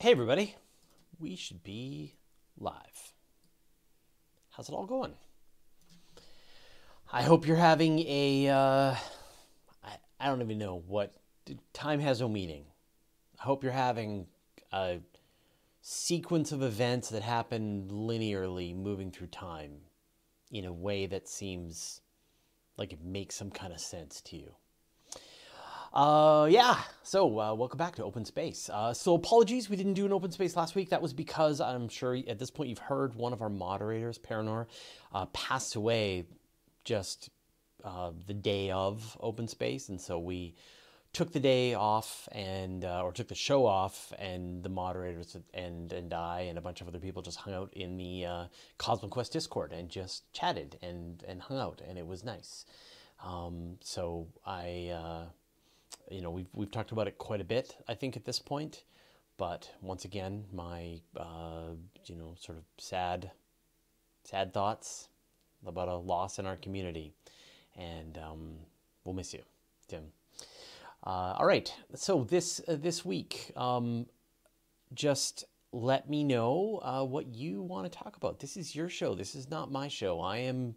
Hey, everybody. We should be live. How's it all going? I hope you're having a. Uh, I, I don't even know what. Time has no meaning. I hope you're having a sequence of events that happen linearly moving through time in a way that seems like it makes some kind of sense to you. Uh, yeah, so uh, welcome back to Open Space. Uh, so apologies we didn't do an Open Space last week. That was because I'm sure at this point you've heard one of our moderators, Paranor, uh, passed away just uh, the day of Open Space, and so we took the day off and uh, or took the show off, and the moderators and and I and a bunch of other people just hung out in the uh, Cosmic Quest Discord and just chatted and and hung out, and it was nice. Um, so I, uh, you know, we've we've talked about it quite a bit, I think, at this point. But once again, my uh, you know sort of sad, sad thoughts about a loss in our community, and um, we'll miss you, Tim. Uh, all right, so this uh, this week, um, just let me know uh, what you want to talk about. This is your show. This is not my show. I am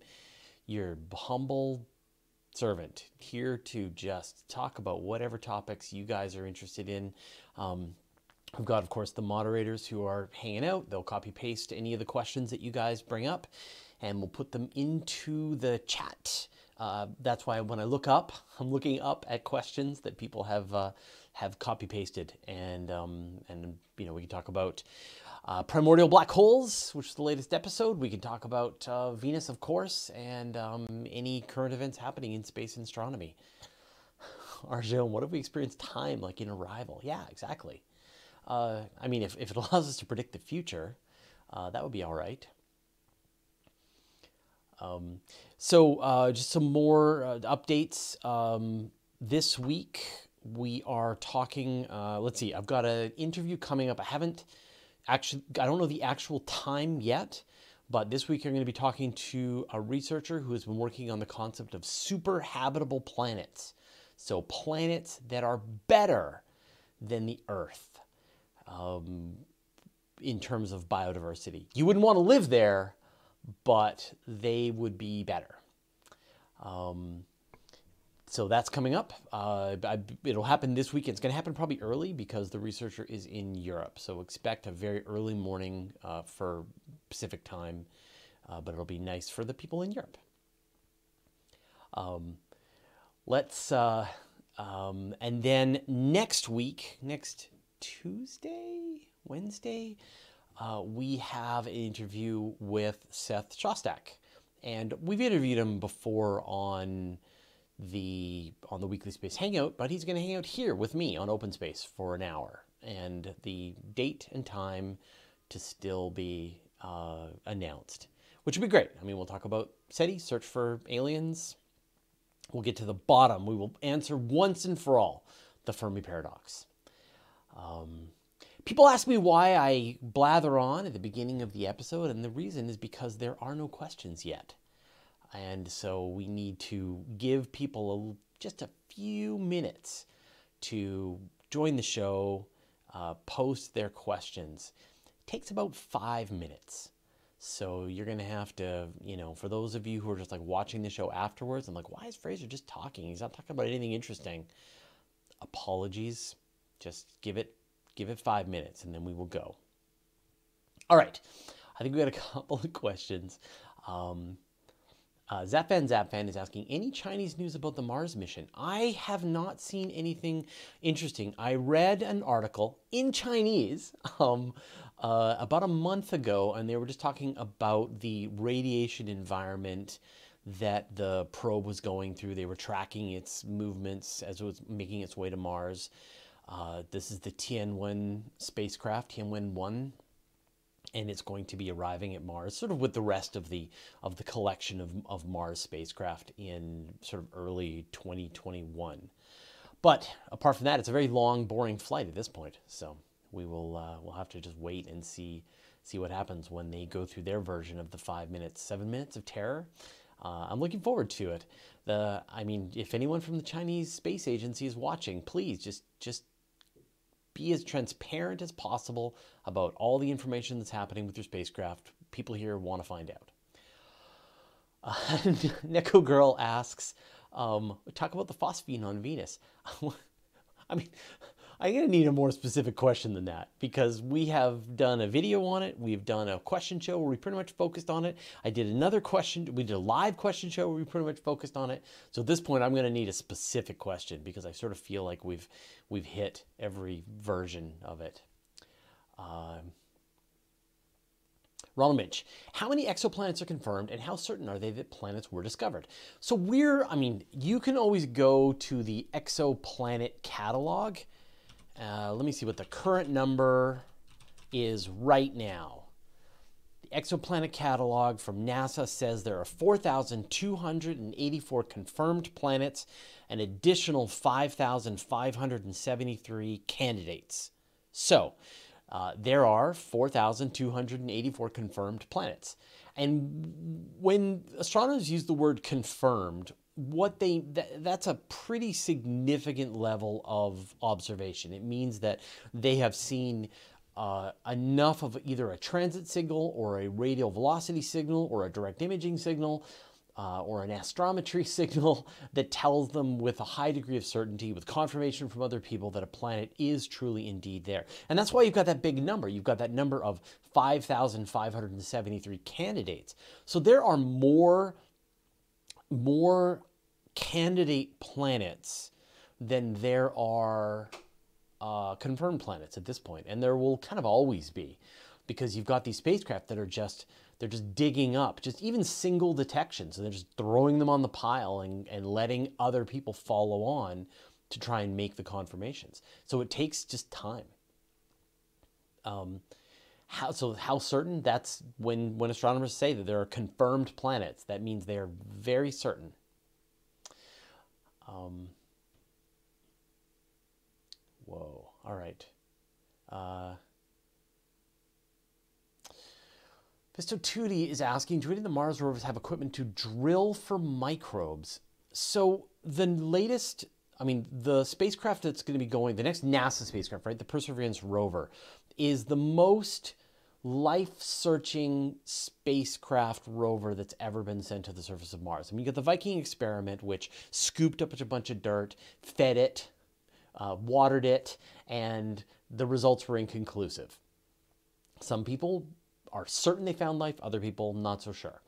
your humble servant here to just talk about whatever topics you guys are interested in. Um, I've got, of course, the moderators who are hanging out. They'll copy paste any of the questions that you guys bring up, and we'll put them into the chat. Uh, that's why when I look up, I'm looking up at questions that people have uh, have copy pasted, and um, and you know we can talk about uh, primordial black holes, which is the latest episode. We can talk about uh, Venus, of course, and um, any current events happening in space and astronomy. Arjun, what if we experience time like in Arrival? Yeah, exactly. Uh, I mean, if, if it allows us to predict the future, uh, that would be all right. Um, so, uh, just some more uh, updates. Um, this week, we are talking. Let's see, I've got an interview coming up. I haven't actually, I don't know the actual time yet, but this week I'm going to be talking to a researcher who has been working on the concept of super habitable planets. So, planets that are better than the Earth um, in terms of biodiversity. You wouldn't want to live there but they would be better. Um, so that's coming up. Uh, I, it'll happen this weekend. It's going to happen probably early because the researcher is in Europe. So expect a very early morning uh, for Pacific time, uh, but it'll be nice for the people in Europe. Um, let's, uh, um, and then next week, next Tuesday, Wednesday, uh, we have an interview with Seth Shostak. And we've interviewed him before on the on the weekly space hangout, but he's going to hang out here with me on Open Space for an hour, and the date and time to still be uh, announced, which would be great. I mean, we'll talk about SETI, search for aliens. We'll get to the bottom. We will answer once and for all the Fermi paradox. Um, People ask me why I blather on at the beginning of the episode, and the reason is because there are no questions yet. And so we need to give people a, just a few minutes to join the show, uh, post their questions. It takes about five minutes. So you're to have to, you know, for those of you who are just like watching the show afterwards, I'm like, why is Fraser just talking? He's not talking about anything interesting. Apologies. Just give it Give it five minutes and then we will go. All right. I think we got a couple of questions. Um, uh, Zapfan Zapfan is asking any Chinese news about the Mars mission. I have not seen anything interesting. I read an article in Chinese um, uh, about a month ago, and they were just talking about the radiation environment that the probe was going through. They were tracking its movements as it was making its way to Mars. Uh, this is the Tianwen spacecraft, Tianwen 1, and it's going to be arriving at Mars, sort of with the rest of the of the collection of, of Mars spacecraft in sort of early 2021. But apart from that, it's a very long, boring flight at this point. So we will uh, we'll have to just wait and see see what happens when they go through their version of the five minutes, seven minutes of terror. Uh, I'm looking forward to it. The I mean, if anyone from the Chinese Space Agency is watching, please just just be as transparent as possible about all the information that's happening with your spacecraft. People here want to find out. Uh, Neko Girl asks, um, talk about the phosphine on Venus. I mean, I'm going to need a more specific question than that because we have done a video on it. We've done a question show where we pretty much focused on it. I did another question. We did a live question show where we pretty much focused on it. So at this point, I'm going to need a specific question because I sort of feel like we've we've hit every version of it. Um, Ronald Mitch, how many exoplanets are confirmed and how certain are they that planets were discovered? So we're, I mean, you can always go to the exoplanet catalog uh, let me see what the current number is right now. The exoplanet catalog from NASA says there are 4,284 confirmed planets, an additional 5,573 candidates. So, uh, there are 4,284 confirmed planets. And when astronomers use the word confirmed, what they that, that's a pretty significant level of observation. It means that they have seen uh, enough of either a transit signal or a radial velocity signal or a direct imaging signal uh, or an astrometry signal that tells them with a high degree of certainty, with confirmation from other people, that a planet is truly indeed there. And that's why you've got that big number. You've got that number of 5,573 candidates. So there are more more candidate planets than there are uh, confirmed planets at this point, and there will kind of always be, because you've got these spacecraft that are just they're just digging up, just even single detections, and they're just throwing them on the pile and, and letting other people follow on to try and make the confirmations. So it takes just time. Um, how, so how certain? That's when, when astronomers say that there are confirmed planets. That means they are very certain. Um, whoa, all right. Uh, Pisto Tootie is asking, do any of the Mars rovers have equipment to drill for microbes? So the latest, I mean, the spacecraft that's going to be going, the next NASA spacecraft, right, the Perseverance rover, is the most life-searching spacecraft rover that's ever been sent to the surface of Mars. I mean, you got the Viking experiment, which scooped up a bunch of dirt, fed it, uh, watered it, and the results were inconclusive. Some people are certain they found life, other people not so sure.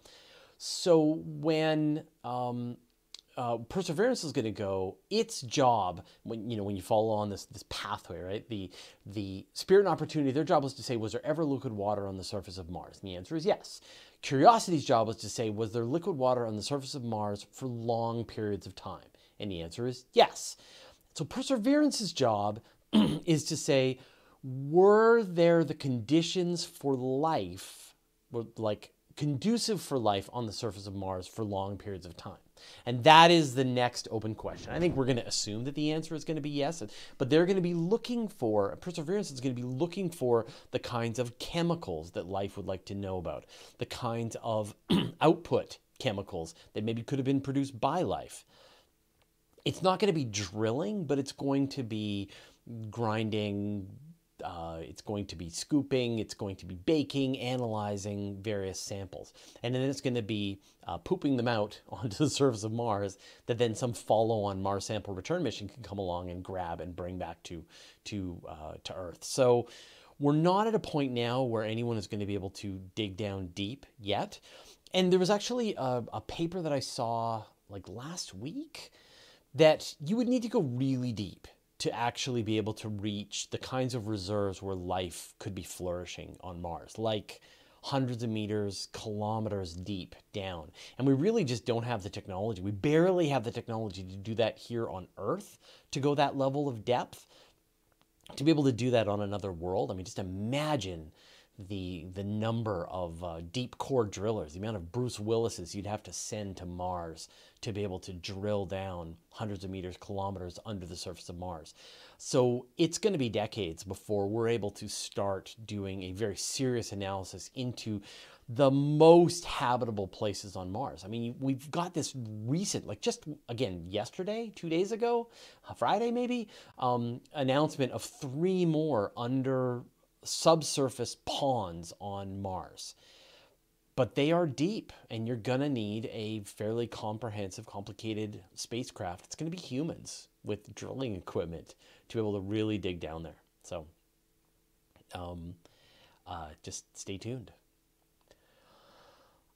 So when um, uh, perseverance is going to go its job when you know when you follow on this this pathway right? The the spirit and opportunity their job was to say was there ever liquid water on the surface of mars? And the answer is yes. Curiosity's job was to say was there liquid water on the surface of mars for long periods of time? And the answer is yes. So perseverance's job is to say were there the conditions for life were like conducive for life on the surface of mars for long periods of time and that is the next open question. I think we're going to assume that the answer is going to be yes, but they're going to be looking for, Perseverance is going to be looking for the kinds of chemicals that life would like to know about, the kinds of output chemicals that maybe could have been produced by life. It's not going to be drilling, but it's going to be grinding uh, it's going to be scooping, it's going to be baking, analyzing various samples. And then it's going to be uh, pooping them out onto the surface of Mars that then some follow-on Mars sample return mission can come along and grab and bring back to, to, uh, to Earth. So we're not at a point now where anyone is going to be able to dig down deep yet. And there was actually a, a paper that I saw like last week that you would need to go really deep to actually be able to reach the kinds of reserves where life could be flourishing on Mars, like hundreds of meters, kilometers deep down. And we really just don't have the technology. We barely have the technology to do that here on Earth, to go that level of depth. To be able to do that on another world, I mean, just imagine the the number of uh, deep core drillers, the amount of Bruce Willis's you'd have to send to Mars to be able to drill down hundreds of meters, kilometers under the surface of Mars. So it's going to be decades before we're able to start doing a very serious analysis into the most habitable places on Mars. I mean, we've got this recent, like just again yesterday, two days ago, Friday maybe, um, announcement of three more under subsurface ponds on Mars. But they are deep, and you're gonna need a fairly comprehensive, complicated spacecraft. It's gonna be humans with drilling equipment to be able to really dig down there. So, um, uh, just stay tuned.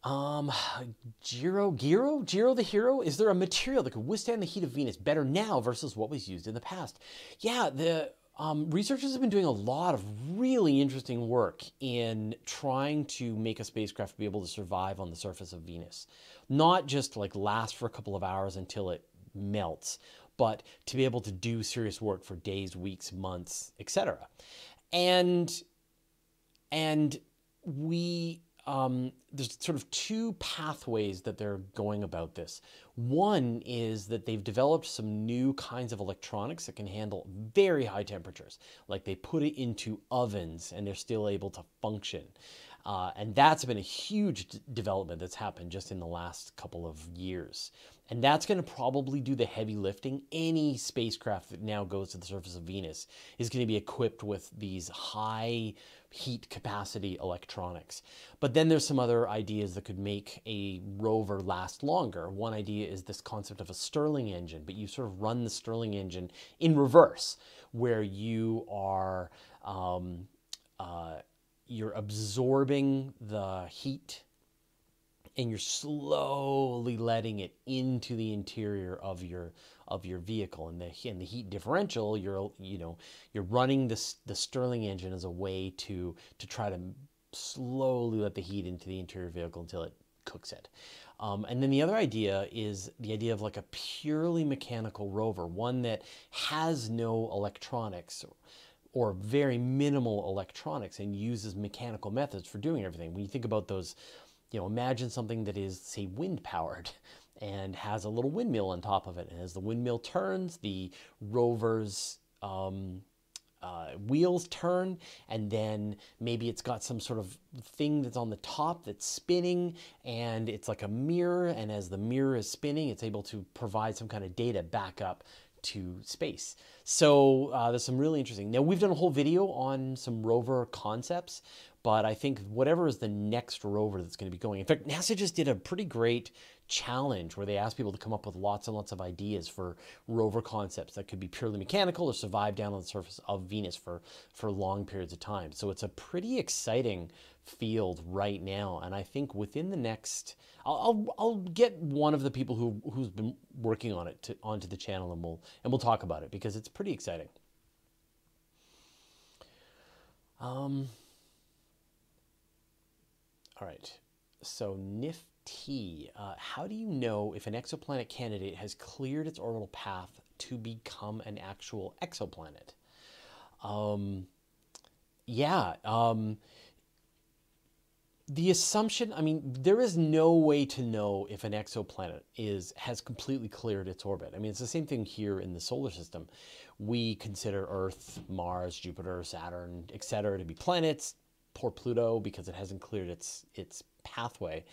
Um, Giro, Giro, Giro the hero. Is there a material that could withstand the heat of Venus better now versus what was used in the past? Yeah, the um, researchers have been doing a lot of really interesting work in trying to make a spacecraft be able to survive on the surface of Venus, not just like last for a couple of hours until it melts, but to be able to do serious work for days, weeks, months, etc. And and we um, there's sort of two pathways that they're going about this. One is that they've developed some new kinds of electronics that can handle very high temperatures. Like they put it into ovens and they're still able to function. Uh, and that's been a huge development that's happened just in the last couple of years. And that's going to probably do the heavy lifting. Any spacecraft that now goes to the surface of Venus is going to be equipped with these high heat capacity electronics. But then there's some other ideas that could make a rover last longer. One idea is this concept of a Stirling engine, but you sort of run the Stirling engine in reverse, where you are um, uh, you're absorbing the heat and you're slowly letting it into the interior of your of your vehicle and the and the heat differential you're you know you're running this the Stirling engine as a way to to try to slowly let the heat into the interior vehicle until it cooks it. Um, and then the other idea is the idea of like a purely mechanical rover, one that has no electronics or very minimal electronics and uses mechanical methods for doing everything. When you think about those, you know, imagine something that is, say, wind powered and has a little windmill on top of it. And as the windmill turns, the rover's um, uh, wheels turn, and then maybe it's got some sort of thing that's on the top that's spinning, and it's like a mirror. And as the mirror is spinning, it's able to provide some kind of data back up to space. So uh, there's some really interesting. Now we've done a whole video on some rover concepts, but I think whatever is the next rover that's going to be going. In fact, NASA just did a pretty great challenge where they asked people to come up with lots and lots of ideas for rover concepts that could be purely mechanical or survive down on the surface of Venus for for long periods of time. So it's a pretty exciting field right now, and I think within the next, I'll I'll, I'll get one of the people who who's been working on it to, onto the channel, and we'll and we'll talk about it because it's pretty exciting. Um. All right. So NIFT, uh, how do you know if an exoplanet candidate has cleared its orbital path to become an actual exoplanet? Um, yeah. Um, the assumption i mean there is no way to know if an exoplanet is has completely cleared its orbit i mean it's the same thing here in the solar system we consider earth mars jupiter saturn etc to be planets poor pluto because it hasn't cleared its its pathway.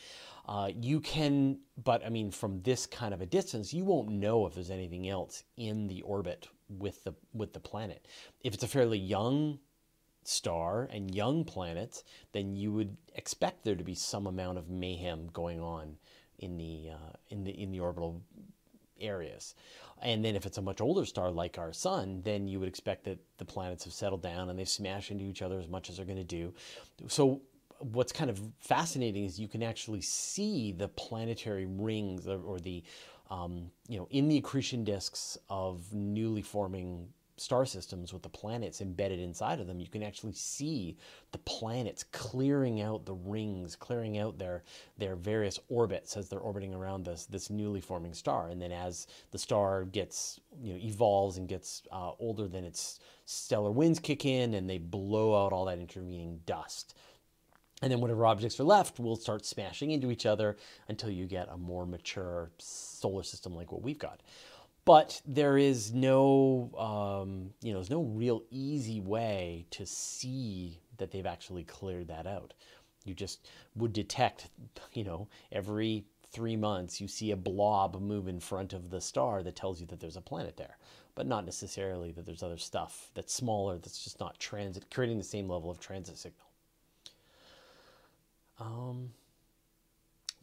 Uh, you can but i mean from this kind of a distance you won't know if there's anything else in the orbit with the with the planet. If it's a fairly young star and young planets, then you would expect there to be some amount of mayhem going on in the uh, in the in the orbital areas. And then if it's a much older star like our sun, then you would expect that the planets have settled down and they smash into each other as much as they're going to do. So what's kind of fascinating is you can actually see the planetary rings or, or the um, you know in the accretion disks of newly forming star systems with the planets embedded inside of them, you can actually see the planets clearing out the rings, clearing out their their various orbits as they're orbiting around this this newly forming star. And then as the star gets you know evolves and gets uh, older, then its stellar winds kick in and they blow out all that intervening dust. And then whatever objects are left will start smashing into each other until you get a more mature solar system like what we've got but there is no um, you know there's no real easy way to see that they've actually cleared that out You just would detect, you know, every three months you see a blob move in front of the star that tells you that there's a planet there, but not necessarily that there's other stuff that's smaller that's just not transit creating the same level of transit signal. Um,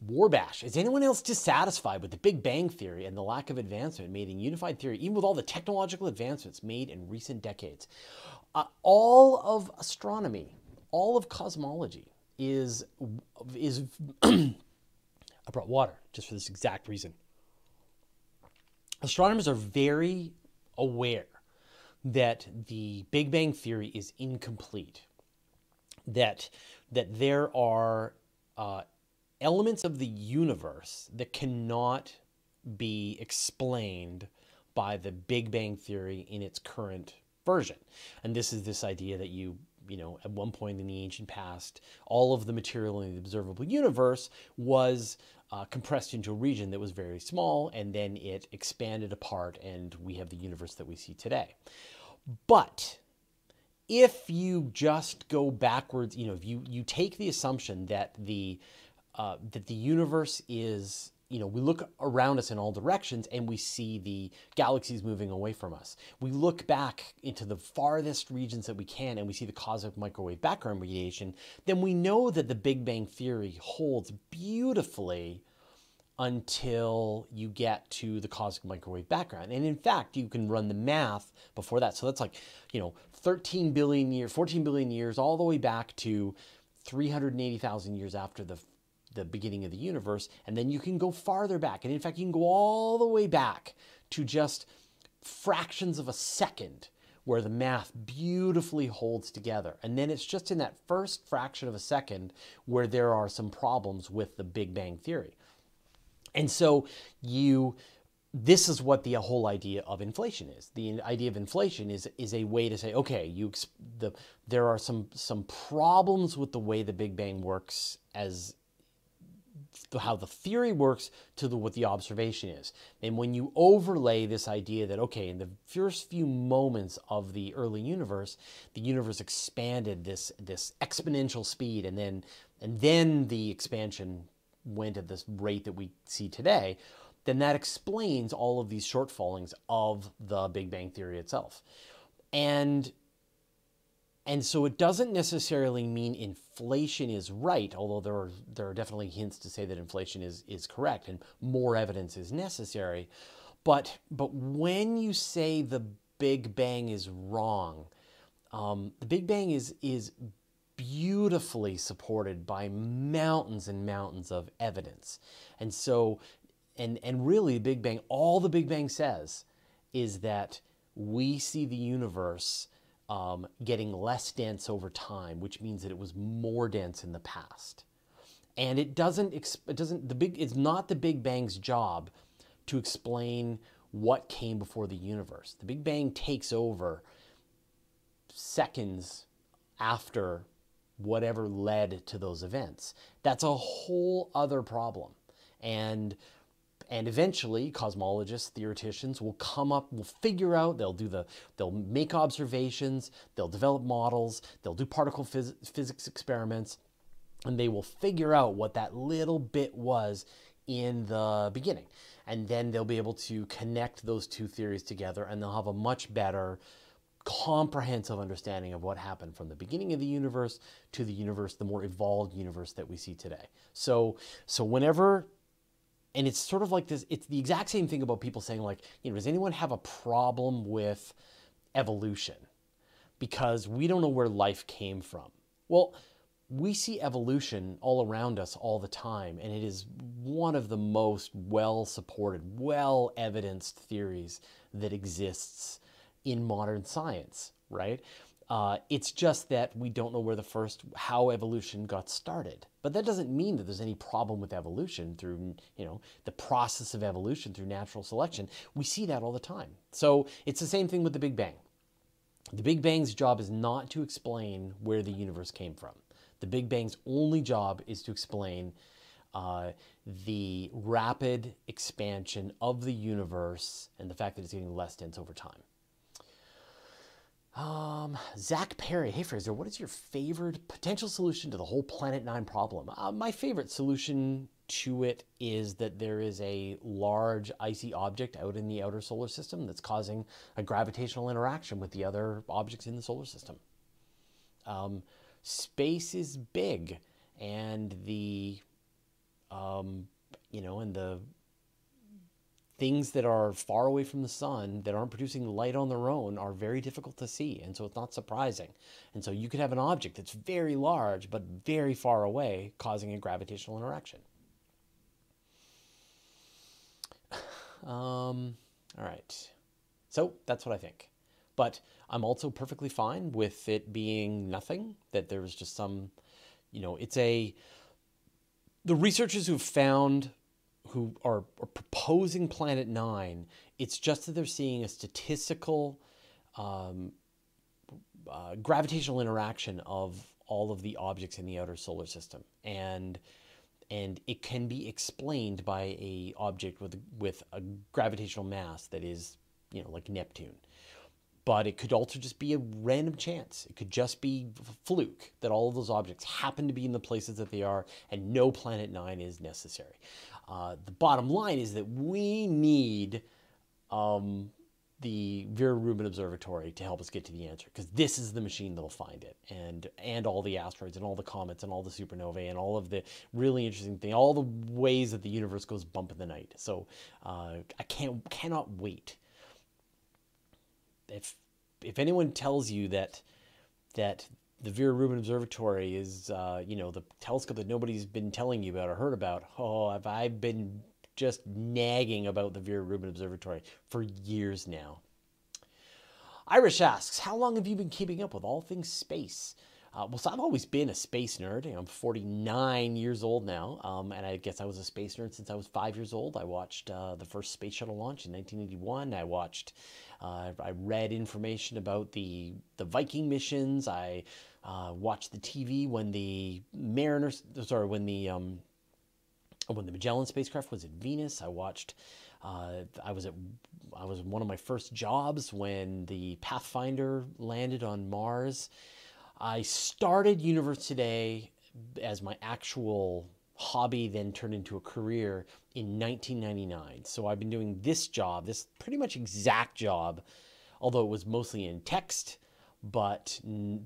Warbash, is anyone else dissatisfied with the Big Bang Theory and the lack of advancement made in unified theory, even with all the technological advancements made in recent decades? Uh, all of astronomy, all of cosmology is is I brought water just for this exact reason. Astronomers are very aware that the Big Bang Theory is incomplete, that that there are uh, elements of the universe that cannot be explained by the Big Bang Theory in its current version. And this is this idea that you, you know, at one point in the ancient past, all of the material in the observable universe was uh, compressed into a region that was very small, and then it expanded apart, and we have the universe that we see today. But if you just go backwards, you know, if you, you take the assumption that the uh, that the universe is, you know, we look around us in all directions and we see the galaxies moving away from us. We look back into the farthest regions that we can and we see the cosmic microwave background radiation, then we know that the Big Bang Theory holds beautifully until you get to the cosmic microwave background. And in fact, you can run the math before that. So that's like, you know, 13 billion years, 14 billion years, all the way back to 380,000 years after the the beginning of the universe, and then you can go farther back. And in fact, you can go all the way back to just fractions of a second where the math beautifully holds together. And then it's just in that first fraction of a second where there are some problems with the Big Bang Theory. And so you this is what the whole idea of inflation is. The idea of inflation is is a way to say, okay, you the there are some some problems with the way the Big Bang works as how the theory works to the, what the observation is. And when you overlay this idea that, okay, in the first few moments of the early universe, the universe expanded this, this exponential speed, and then, and then the expansion went at this rate that we see today, then that explains all of these shortfallings of the Big Bang Theory itself. And and so it doesn't necessarily mean inflation is right, although there are, there are definitely hints to say that inflation is, is correct and more evidence is necessary. But, but when you say the Big Bang is wrong, um, the Big Bang is, is beautifully supported by mountains and mountains of evidence. And so, and, and really, the Big Bang, all the Big Bang says is that we see the universe um, getting less dense over time, which means that it was more dense in the past. And it doesn't, it doesn't, the big, it's not the Big Bang's job to explain what came before the universe. The Big Bang takes over seconds after whatever led to those events. That's a whole other problem. And and eventually cosmologists theoreticians will come up will figure out they'll do the they'll make observations they'll develop models they'll do particle phys- physics experiments and they will figure out what that little bit was in the beginning. And then they'll be able to connect those two theories together and they'll have a much better comprehensive understanding of what happened from the beginning of the universe to the universe the more evolved universe that we see today. So so whenever and it's sort of like this it's the exact same thing about people saying like you know does anyone have a problem with evolution? Because we don't know where life came from. Well we see evolution all around us all the time and it is one of the most well supported well evidenced theories that exists in modern science right uh, it's just that we don't know where the first how evolution got started. But that doesn't mean that there's any problem with evolution through you know the process of evolution through natural selection. We see that all the time. So it's the same thing with the Big Bang. The Big Bang's job is not to explain where the universe came from. The Big Bang's only job is to explain uh, the rapid expansion of the universe and the fact that it's getting less dense over time. Um, Zach Perry, hey Fraser, what is your favorite potential solution to the whole Planet Nine problem? Uh, my favorite solution to it is that there is a large icy object out in the outer solar system that's causing a gravitational interaction with the other objects in the solar system. Um, space is big, and the, um, you know, and the things that are far away from the sun that aren't producing light on their own are very difficult to see. And so it's not surprising. And so you could have an object that's very large but very far away causing a gravitational interaction. Um, all right. So that's what I think. But I'm also perfectly fine with it being nothing, that there was just some, you know, it's a. The researchers who've found who are, are proposing Planet Nine, it's just that they're seeing a statistical um, uh, gravitational interaction of all of the objects in the outer solar system, and and it can be explained by a object with with a gravitational mass that is you know like Neptune. But it could also just be a random chance. It could just be a fluke that all of those objects happen to be in the places that they are, and no Planet Nine is necessary. Uh, the bottom line is that we need um, the Vera Rubin Observatory to help us get to the answer because this is the machine that'll find it, and and all the asteroids and all the comets and all the supernovae and all of the really interesting thing, all the ways that the universe goes bump in the night. So uh, I can't cannot wait. If if anyone tells you that that the Vera Rubin Observatory is, uh, you know, the telescope that nobody's been telling you about or heard about. Oh, I've, I've been just nagging about the Vera Rubin Observatory for years now. Irish asks, how long have you been keeping up with all things space? Uh, well, so I've always been a space nerd. I'm 49 years old now, um, and I guess I was a space nerd since I was five years old. I watched uh, the first space shuttle launch in 1981. I watched, uh, I read information about the the Viking missions. I uh, watched the TV when the Mariner, sorry, when the um, when the Magellan spacecraft was at Venus. I watched. Uh, I was at I was one of my first jobs when the Pathfinder landed on Mars. I started Universe Today as my actual hobby, then turned into a career in 1999. So I've been doing this job, this pretty much exact job, although it was mostly in text but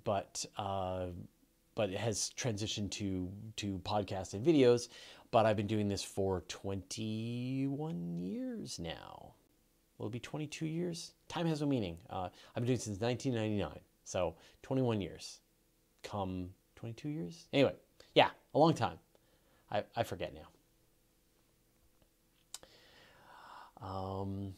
but uh, but it has transitioned to to podcast and videos. But I've been doing this for 21 years now. Will it be 22 years? Time has no meaning. Uh, I've been doing since 1999, so 21 years. Come 22 years? Anyway, yeah, a long time. I, I forget now. Um,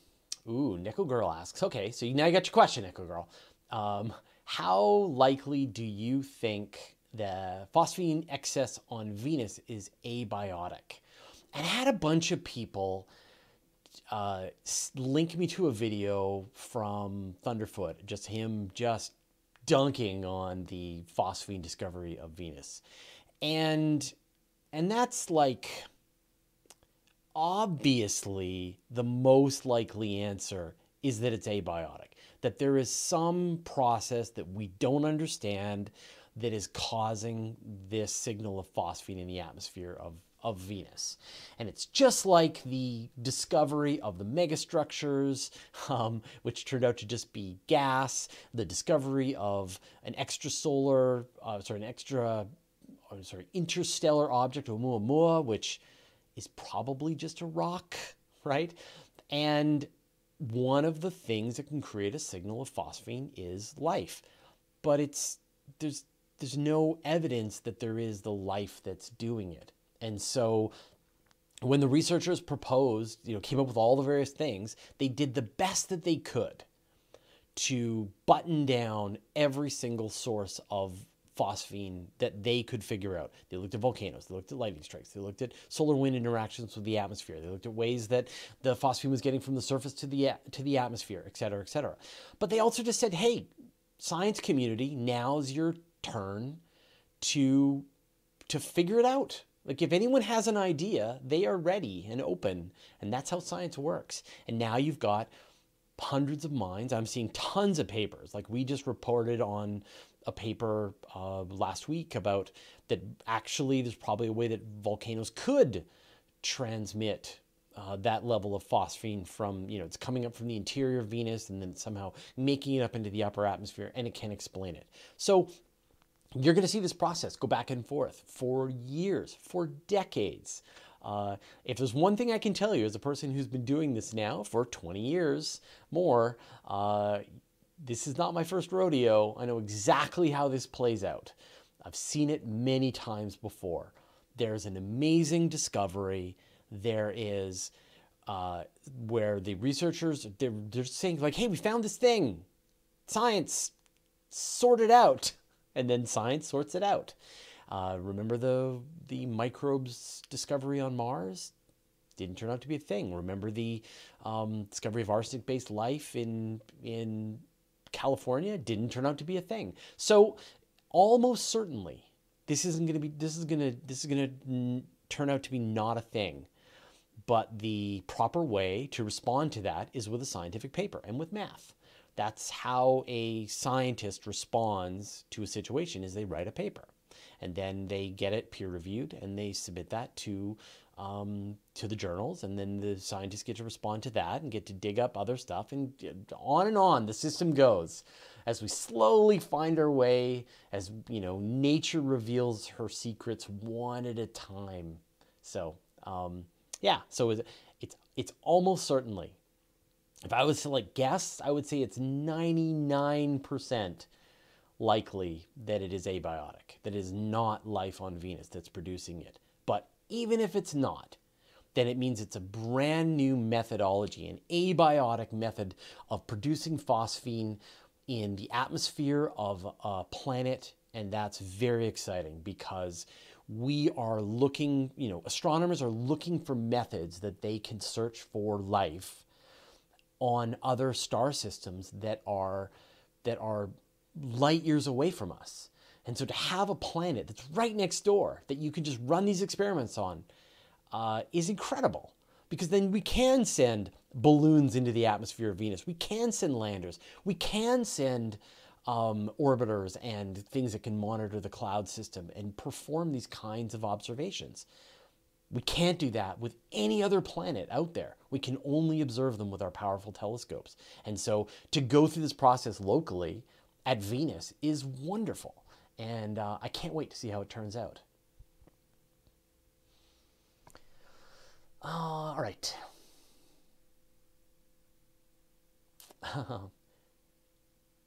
ooh, Nico Girl asks. Okay, so you now you got your question, Nico Girl. Um, how likely do you think the phosphine excess on Venus is abiotic? And I had a bunch of people uh, link me to a video from Thunderfoot, just him just dunking on the phosphine discovery of Venus. And and that's like obviously the most likely answer is that it's abiotic that there is some process that we don't understand that is causing this signal of phosphine in the atmosphere of, of Venus. And it's just like the discovery of the megastructures, um, which turned out to just be gas, the discovery of an extrasolar, uh, sorry, an extra, or sorry, interstellar object, Oumuamua, which is probably just a rock, right? And one of the things that can create a signal of phosphine is life. But it's there's there's no evidence that there is the life that's doing it. And so when the researchers proposed, you know, came up with all the various things, they did the best that they could to button down every single source of phosphine that they could figure out. They looked at volcanoes, they looked at lightning strikes, they looked at solar wind interactions with the atmosphere, they looked at ways that the phosphine was getting from the surface to the to the atmosphere, et cetera, et cetera. But they also just said, "Hey, science community, now's your turn to to figure it out." Like if anyone has an idea, they are ready and open, and that's how science works. And now you've got hundreds of minds. I'm seeing tons of papers. Like we just reported on a paper uh, last week about that actually there's probably a way that volcanoes could transmit uh, that level of phosphine from, you know, it's coming up from the interior of Venus and then somehow making it up into the upper atmosphere and it can explain it. So you're going to see this process go back and forth for years, for decades. Uh, if there's one thing I can tell you as a person who's been doing this now for 20 years more, uh, this is not my first rodeo. I know exactly how this plays out. I've seen it many times before. There's an amazing discovery there is uh, where the researchers they're, they're saying like, "Hey, we found this thing. Science, sort it out," and then science sorts it out. Uh, remember the the microbes discovery on Mars? Didn't turn out to be a thing. Remember the um, discovery of arsenic-based life in in California? Didn't turn out to be a thing. So almost certainly, this isn't going to be. This is going to. This is going to turn out to be not a thing. But the proper way to respond to that is with a scientific paper and with math. That's how a scientist responds to a situation is they write a paper and then they get it peer reviewed and they submit that to um, to the journals and then the scientists get to respond to that and get to dig up other stuff and on and on the system goes as we slowly find our way as you know nature reveals her secrets one at a time so um, yeah, so it's it's almost certainly. If I was to like guess, I would say it's 99% likely that it is abiotic, that it is not life on Venus that's producing it. But even if it's not, then it means it's a brand new methodology, an abiotic method of producing phosphine in the atmosphere of a planet. And that's very exciting because we are looking, you know, astronomers are looking for methods that they can search for life on other star systems that are that are light years away from us. And so to have a planet that's right next door that you can just run these experiments on uh, is incredible because then we can send balloons into the atmosphere of Venus. We can send landers. We can send um, orbiters and things that can monitor the cloud system and perform these kinds of observations. We can't do that with any other planet out there. We can only observe them with our powerful telescopes. And so to go through this process locally at Venus is wonderful. And uh, I can't wait to see how it turns out. Uh, all right.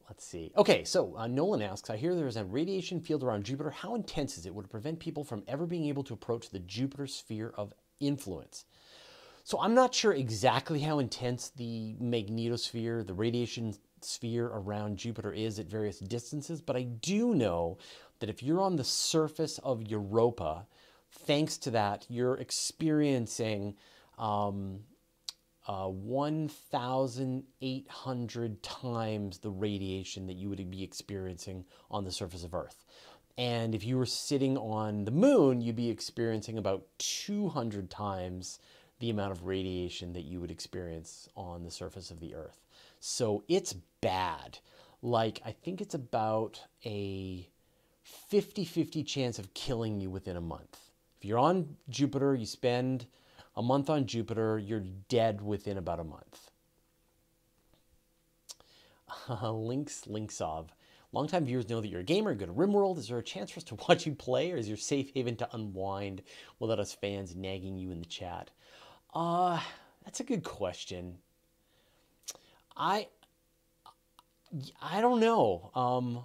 Let's see. Okay, so uh, Nolan asks, I hear there is a radiation field around Jupiter. How intense is it? Would it prevent people from ever being able to approach the Jupiter sphere of influence? So I'm not sure exactly how intense the magnetosphere, the radiation sphere around Jupiter is at various distances, but I do know that if you're on the surface of Europa, thanks to that, you're experiencing um, uh, 1,800 times the radiation that you would be experiencing on the surface of Earth. And if you were sitting on the moon, you'd be experiencing about 200 times the amount of radiation that you would experience on the surface of the Earth. So it's bad. Like, I think it's about a 50 50 chance of killing you within a month. If you're on Jupiter, you spend a month on Jupiter, you're dead within about a month. Links, Linksov. Longtime viewers know that you're a gamer, good at RimWorld. Is there a chance for us to watch you play, or is your safe haven to unwind without us fans nagging you in the chat? Uh, that's a good question. I I don't know. Um,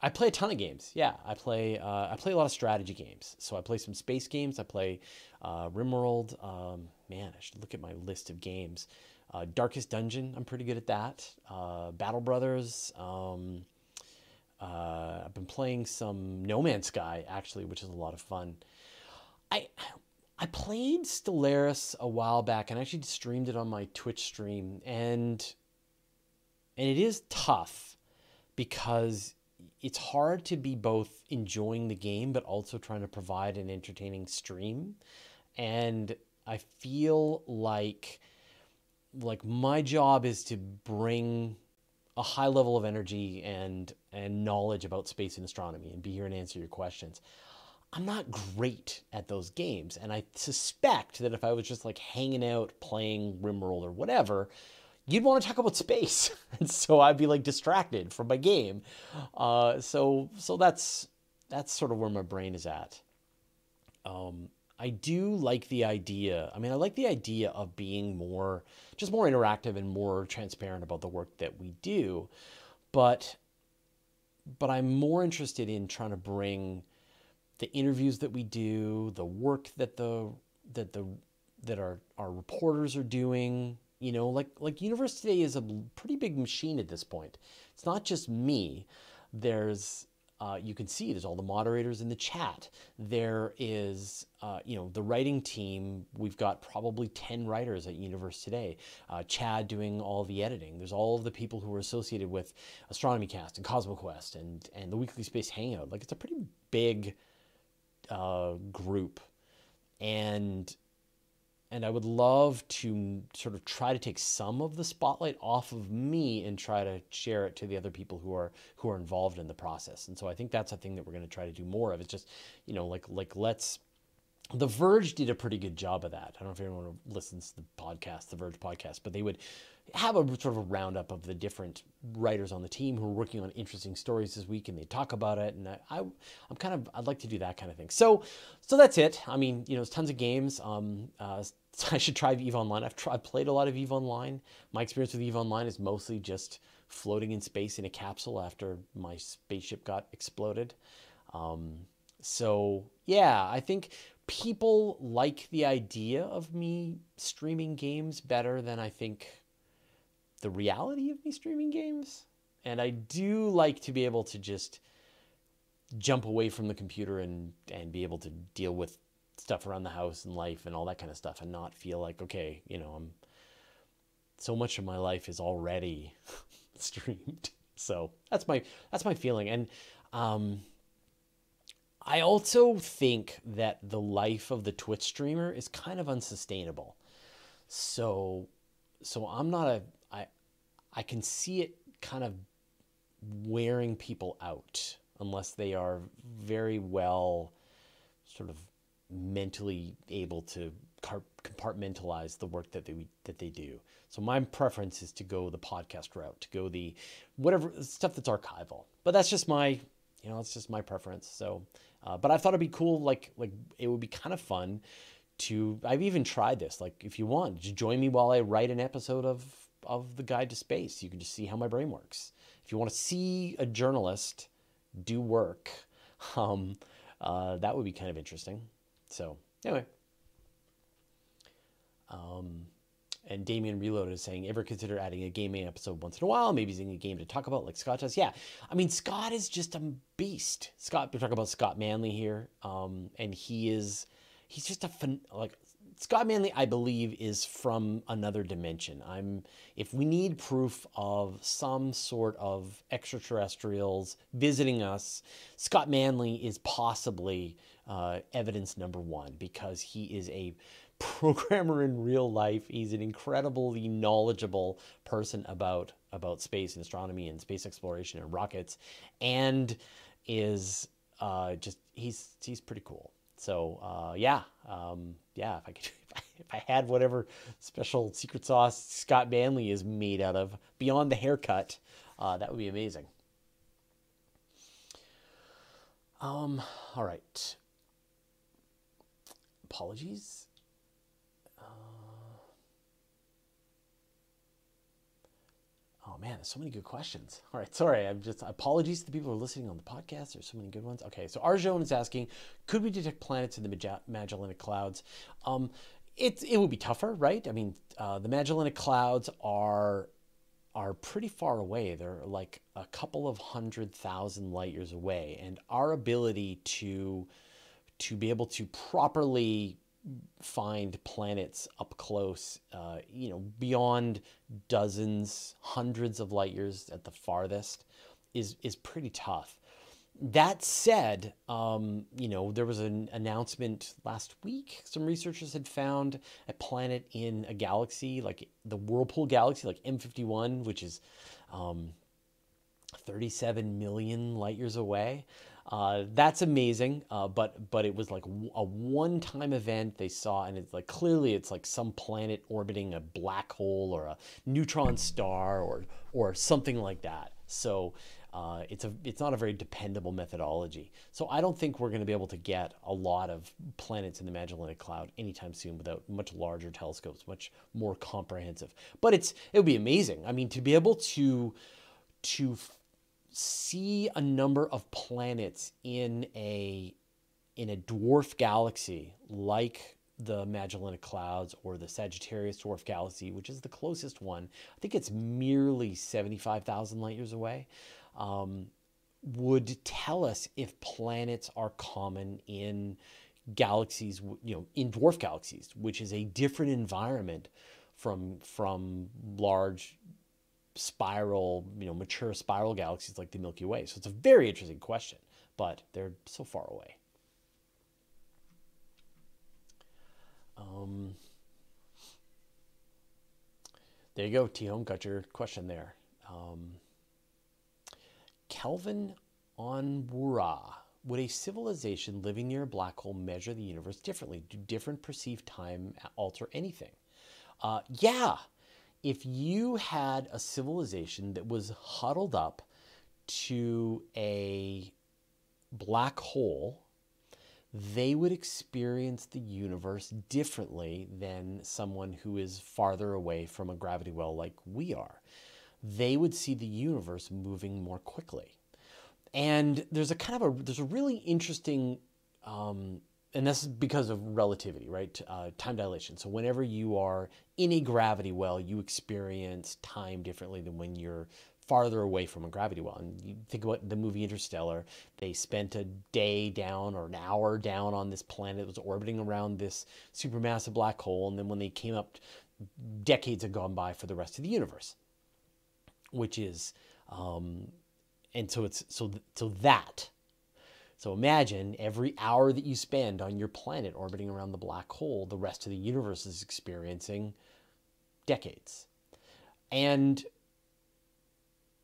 I play a ton of games. Yeah, I play. Uh, I play a lot of strategy games. So I play some space games. I play uh, RimWorld. Um, man, I should look at my list of games. Uh, Darkest Dungeon. I'm pretty good at that. Uh, Battle Brothers. Um, uh, I've been playing some No Man's Sky actually, which is a lot of fun. I I played Stellaris a while back and actually streamed it on my Twitch stream, and and it is tough because it's hard to be both enjoying the game but also trying to provide an entertaining stream. And I feel like like my job is to bring a high level of energy and and knowledge about space and astronomy and be here and answer your questions. I'm not great at those games, and I suspect that if I was just like hanging out playing RimWorld or whatever, you'd want to talk about space, and so I'd be like distracted from my game. Uh, so so that's that's sort of where my brain is at. Um, I do like the idea. I mean, I like the idea of being more, just more interactive and more transparent about the work that we do, but but I'm more interested in trying to bring the interviews that we do, the work that the that the that our our reporters are doing. You know, like like Universe Today is a pretty big machine at this point. It's not just me. There's uh, you can see there's all the moderators in the chat. There is, uh, you know, the writing team. We've got probably 10 writers at Universe Today. Uh, Chad doing all the editing. There's all of the people who are associated with Astronomy Cast and CosmoQuest and, and the Weekly Space Hangout. Like, it's a pretty big uh, group. And and I would love to sort of try to take some of the spotlight off of me and try to share it to the other people who are who are involved in the process. And so I think that's a thing that we're going to try to do more of. It's just, you know, like like let's the Verge did a pretty good job of that. I don't know if anyone listens to the podcast, the Verge podcast, but they would have a sort of a roundup of the different writers on the team who are working on interesting stories this week, and they talk about it. And I, I am kind of I'd like to do that kind of thing. So, so that's it. I mean, you know, it's tons of games. Um, uh, I should try Eve Online. I've tried, played a lot of Eve Online. My experience with Eve Online is mostly just floating in space in a capsule after my spaceship got exploded. Um, so yeah, I think people like the idea of me streaming games better than I think the reality of me streaming games. And I do like to be able to just jump away from the computer and, and be able to deal with stuff around the house and life and all that kind of stuff and not feel like, okay, you know, I'm so much of my life is already streamed. So that's my that's my feeling. And um I also think that the life of the Twitch streamer is kind of unsustainable. So so I'm not a I can see it kind of wearing people out unless they are very well sort of mentally able to compartmentalize the work that they that they do. So my preference is to go the podcast route, to go the whatever stuff that's archival. But that's just my, you know, it's just my preference. So uh, but I thought it'd be cool, like like it would be kind of fun to. I've even tried this. Like if you want, just join me while I write an episode of of the Guide to Space. You can just see how my brain works. If you want to see a journalist do work, um, uh, that would be kind of interesting. So anyway. Um, and Damien Reloaded is saying, ever consider adding a gaming episode once in a while? Maybe using a game to talk about, like Scott does. Yeah, I mean Scott is just a beast. Scott, we're talking about Scott Manley here, um, and he is, he's just a like Scott Manley. I believe is from another dimension. I'm. If we need proof of some sort of extraterrestrials visiting us, Scott Manley is possibly uh, evidence number one because he is a programmer in real life. He's an incredibly knowledgeable person about about space and astronomy and space exploration and rockets, and is uh, just he's he's pretty cool. So uh, yeah, um, yeah. If I could, if I, if I had whatever special secret sauce Scott Manley is made out of beyond the haircut, uh, that would be amazing. Um, all right. Apologies Oh man, there's so many good questions. All right, sorry. I'm just apologies to the people who are listening on the podcast. There's so many good ones. Okay, so Arjun is asking, could we detect planets in the Magellanic Clouds? Um, it it would be tougher, right? I mean, uh, the Magellanic Clouds are are pretty far away. They're like a couple of hundred thousand light years away, and our ability to to be able to properly find planets up close, uh, you know, beyond dozens, hundreds of light years at the farthest, is is pretty tough. that said, um, you know, there was an announcement last week. Some researchers had found a planet in a galaxy, like the Whirlpool galaxy, like M51, which is um, 37 million light years away. Uh, that's amazing, uh, but but it was like a one-time event they saw, and it's like clearly it's like some planet orbiting a black hole or a neutron star or or something like that. So uh, it's a it's not a very dependable methodology. So I don't think we're going to be able to get a lot of planets in the Magellanic Cloud anytime soon without much larger telescopes, much more comprehensive. But it's it would be amazing. I mean, to be able to to see a number of planets in a in a dwarf galaxy like the Magellanic Clouds or the Sagittarius Dwarf Galaxy, which is the closest one. I think it's merely 75,000 light years away. Um, would tell us if planets are common in galaxies, you know, in dwarf galaxies, which is a different environment from from large spiral, you know, mature spiral galaxies like the Milky Way. So it's a very interesting question, but they're so far away. Um, there you go, T Home, got your question there. Um, Kelvin Onwura. Would a civilization living near a black hole measure the universe differently? Do different perceived time alter anything? Uh, yeah, if you had a civilization that was huddled up to a black hole, they would experience the universe differently than someone who is farther away from a gravity well like we are. They would see the universe moving more quickly. And there's a kind of a there's a really interesting um, and this is because of relativity, right? Uh, time dilation. So whenever you are in a gravity well, you experience time differently than when you're farther away from a gravity well. And you think about the movie Interstellar, they spent a day down or an hour down on this planet that was orbiting around this supermassive black hole. And then when they came up, decades had gone by for the rest of the universe, which is, um, and so it's, so, so that so imagine every hour that you spend on your planet orbiting around the black hole, the rest of the universe is experiencing decades. And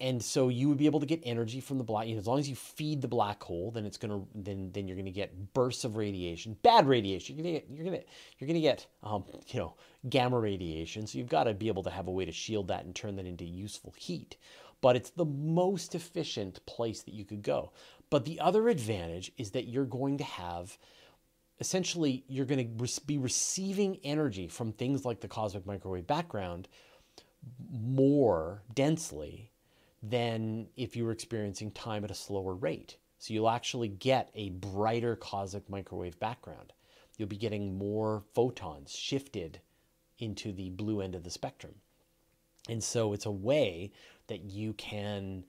and so you would be able to get energy from the black you know, as long as you feed the black hole then it's going to then then you're going to get bursts of radiation bad radiation. You're going to get you're going to you're going to get um, you know gamma radiation. So you've got to be able to have a way to shield that and turn that into useful heat. But it's the most efficient place that you could go but the other advantage is that you're going to have essentially you're going to be receiving energy from things like the cosmic microwave background more densely than if you were experiencing time at a slower rate. So you'll actually get a brighter cosmic microwave background. You'll be getting more photons shifted into the blue end of the spectrum. And so it's a way that you can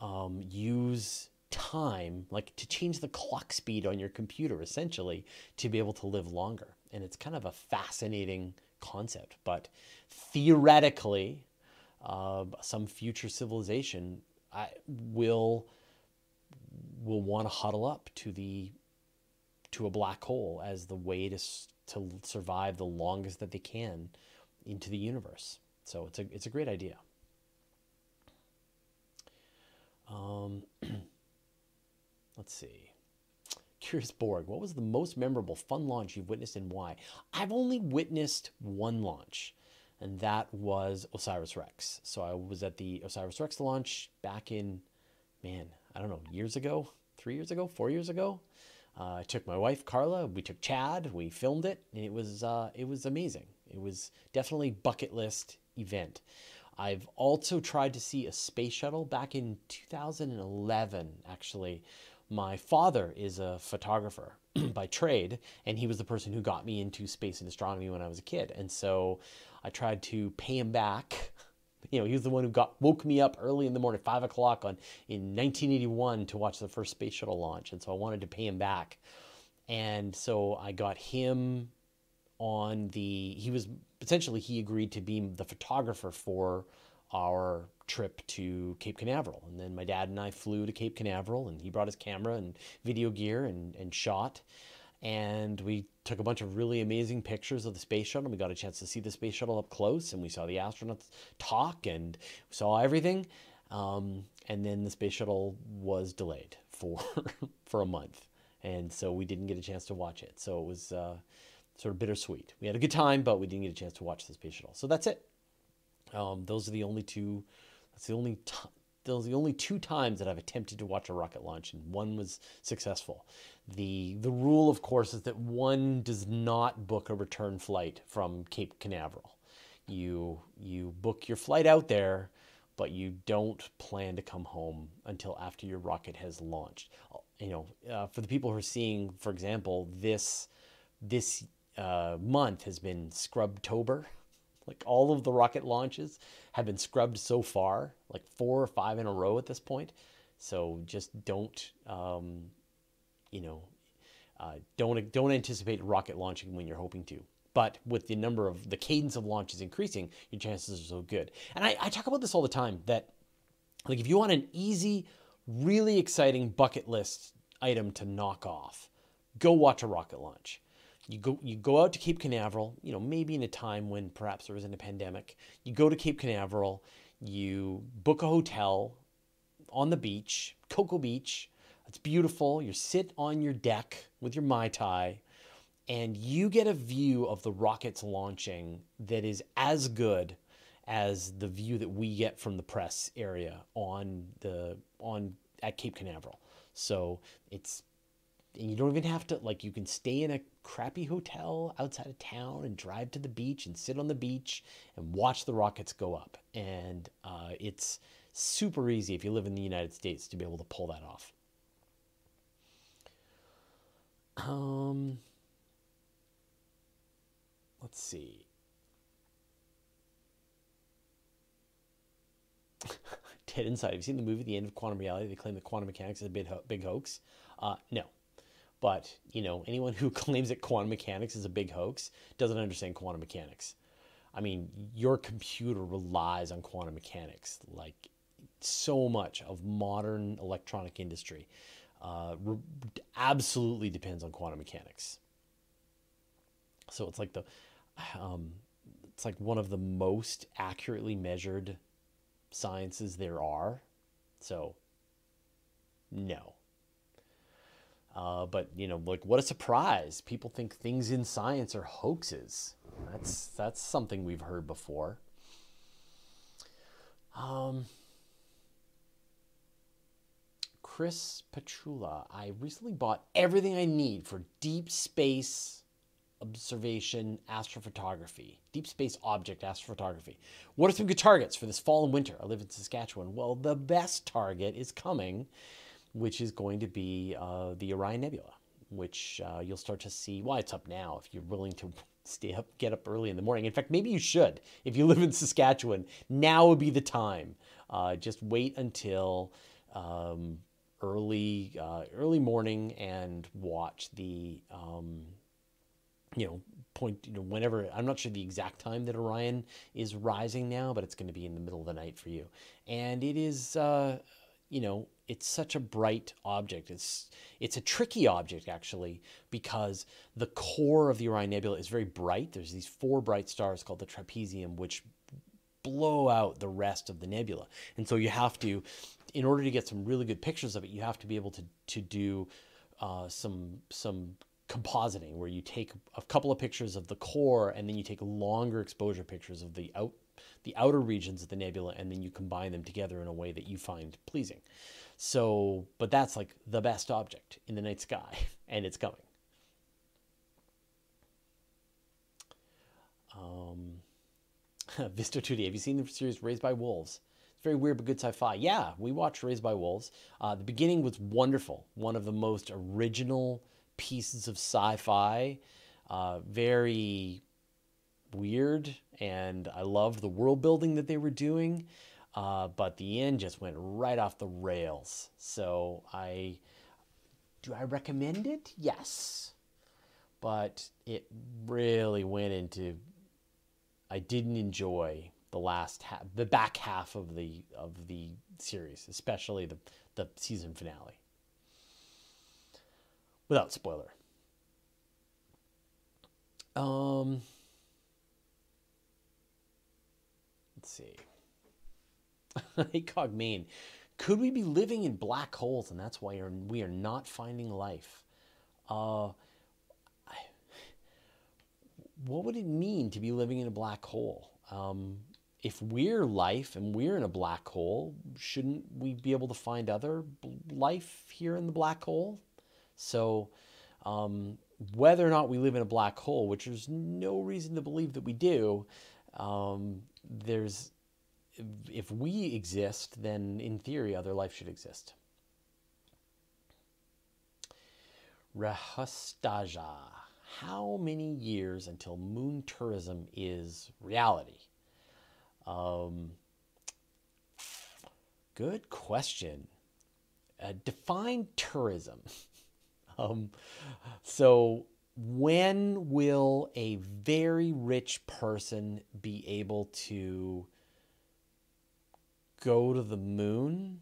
um, use time, like to change the clock speed on your computer, essentially, to be able to live longer. And it's kind of a fascinating concept. But theoretically, uh, some future civilization I, will will want to huddle up to the to a black hole as the way to to survive the longest that they can into the universe. So it's a it's a great idea. Um, Let's see. Curious Borg, what was the most memorable fun launch you've witnessed and why? I've only witnessed one launch, and that was Osiris Rex. So I was at the Osiris Rex launch back in, man, I don't know, years ago, three years ago, four years ago. Uh, I took my wife Carla. We took Chad. We filmed it, and it was uh, it was amazing. It was definitely bucket list event. I've also tried to see a space shuttle back in 2011, actually my father is a photographer by trade, and he was the person who got me into space and astronomy when I was a kid. And so I tried to pay him back. You know, he was the one who got woke me up early in the morning, five o'clock on in 1981 to watch the first space shuttle launch. And so I wanted to pay him back. And so I got him on the. He was essentially he agreed to be the photographer for our trip to Cape Canaveral. And then my dad and I flew to Cape Canaveral, and he brought his camera and video gear and, and shot. And we took a bunch of really amazing pictures of the space shuttle. We got a chance to see the space shuttle up close, and we saw the astronauts talk and saw everything. Um, and then the space shuttle was delayed for for a month, and so we didn't get a chance to watch it. So it was uh, sort of bittersweet. We had a good time, but we didn't get a chance to watch the space shuttle. So that's it. Um, those are the only two. That's the only. Those are the only two times that I've attempted to watch a rocket launch, and one was successful. the The rule, of course, is that one does not book a return flight from Cape Canaveral. You you book your flight out there, but you don't plan to come home until after your rocket has launched. You know, uh, for the people who are seeing, for example, this this uh, month has been Scrubtober. Like all of the rocket launches have been scrubbed so far, like four or five in a row at this point. So just don't, um, you know, uh, don't don't anticipate rocket launching when you're hoping to. But with the number of the cadence of launches increasing, your chances are so good. And I, I talk about this all the time that, like, if you want an easy, really exciting bucket list item to knock off, go watch a rocket launch you go you go out to Cape Canaveral, you know, maybe in a time when perhaps there isn't a pandemic. You go to Cape Canaveral, you book a hotel on the beach, Cocoa Beach. It's beautiful. You sit on your deck with your Mai Tai and you get a view of the rockets launching that is as good as the view that we get from the press area on the on at Cape Canaveral. So it's and you don't even have to like you can stay in a crappy hotel outside of town and drive to the beach and sit on the beach and watch the rockets go up. And uh, it's super easy if you live in the united states to be able to pull that off. Um, let's see. Dead inside. Have you seen the movie the end of quantum reality? They claim that quantum mechanics is a big, ho- big hoax. Uh, no but, you know, anyone who claims that quantum mechanics is a big hoax doesn't understand quantum mechanics. I mean, your computer relies on quantum mechanics. Like so much of modern electronic industry uh, re- absolutely depends on quantum mechanics. So it's like the, um, it's like one of the most accurately measured sciences there are. So, no. Uh, but you know, like what a surprise! People think things in science are hoaxes. That's that's something we've heard before. Um, Chris Petrula, I recently bought everything I need for deep space observation astrophotography, deep space object astrophotography. What are some good targets for this fall and winter? I live in Saskatchewan. Well, the best target is coming which is going to be uh, the Orion Nebula, which uh, you'll start to see. Well, it's up now if you're willing to stay up, get up early in the morning. In fact, maybe you should. If you live in Saskatchewan, now would be the time. Uh, just wait until um, early uh, early morning and watch the um, you know point you know whenever i'm not sure the exact time that orion is rising now but it's going to be in the middle of the night for you and it is uh, you know it's such a bright object. It's it's a tricky object actually because the core of the Orion Nebula is very bright. There's these four bright stars called the trapezium, which blow out the rest of the nebula. And so you have to, in order to get some really good pictures of it, you have to be able to to do uh, some some compositing where you take a couple of pictures of the core and then you take longer exposure pictures of the out the outer regions of the nebula and then you combine them together in a way that you find pleasing. So, but that's like the best object in the night sky, and it's coming. Um, Vista 2D. Have you seen the series Raised by Wolves? It's very weird but good sci-fi. Yeah, we watched Raised by Wolves. Uh, the beginning was wonderful. One of the most original pieces of sci-fi. Uh, very weird, and I loved the world building that they were doing. Uh, but the end just went right off the rails. So I do I recommend it? Yes. But it really went into I didn't enjoy the last half, the back half of the of the series, especially the the season finale. Without spoiler. Um, let's see. Maine. Could we be living in black holes and that's why we are not finding life? Uh, what would it mean to be living in a black hole? Um, if we're life and we're in a black hole, shouldn't we be able to find other life here in the black hole? So, um, whether or not we live in a black hole, which there's no reason to believe that we do, um, there's if we exist, then in theory, other life should exist. Rahastaja. How many years until moon tourism is reality? Um, good question. Uh, define tourism. um, so, when will a very rich person be able to go to the moon?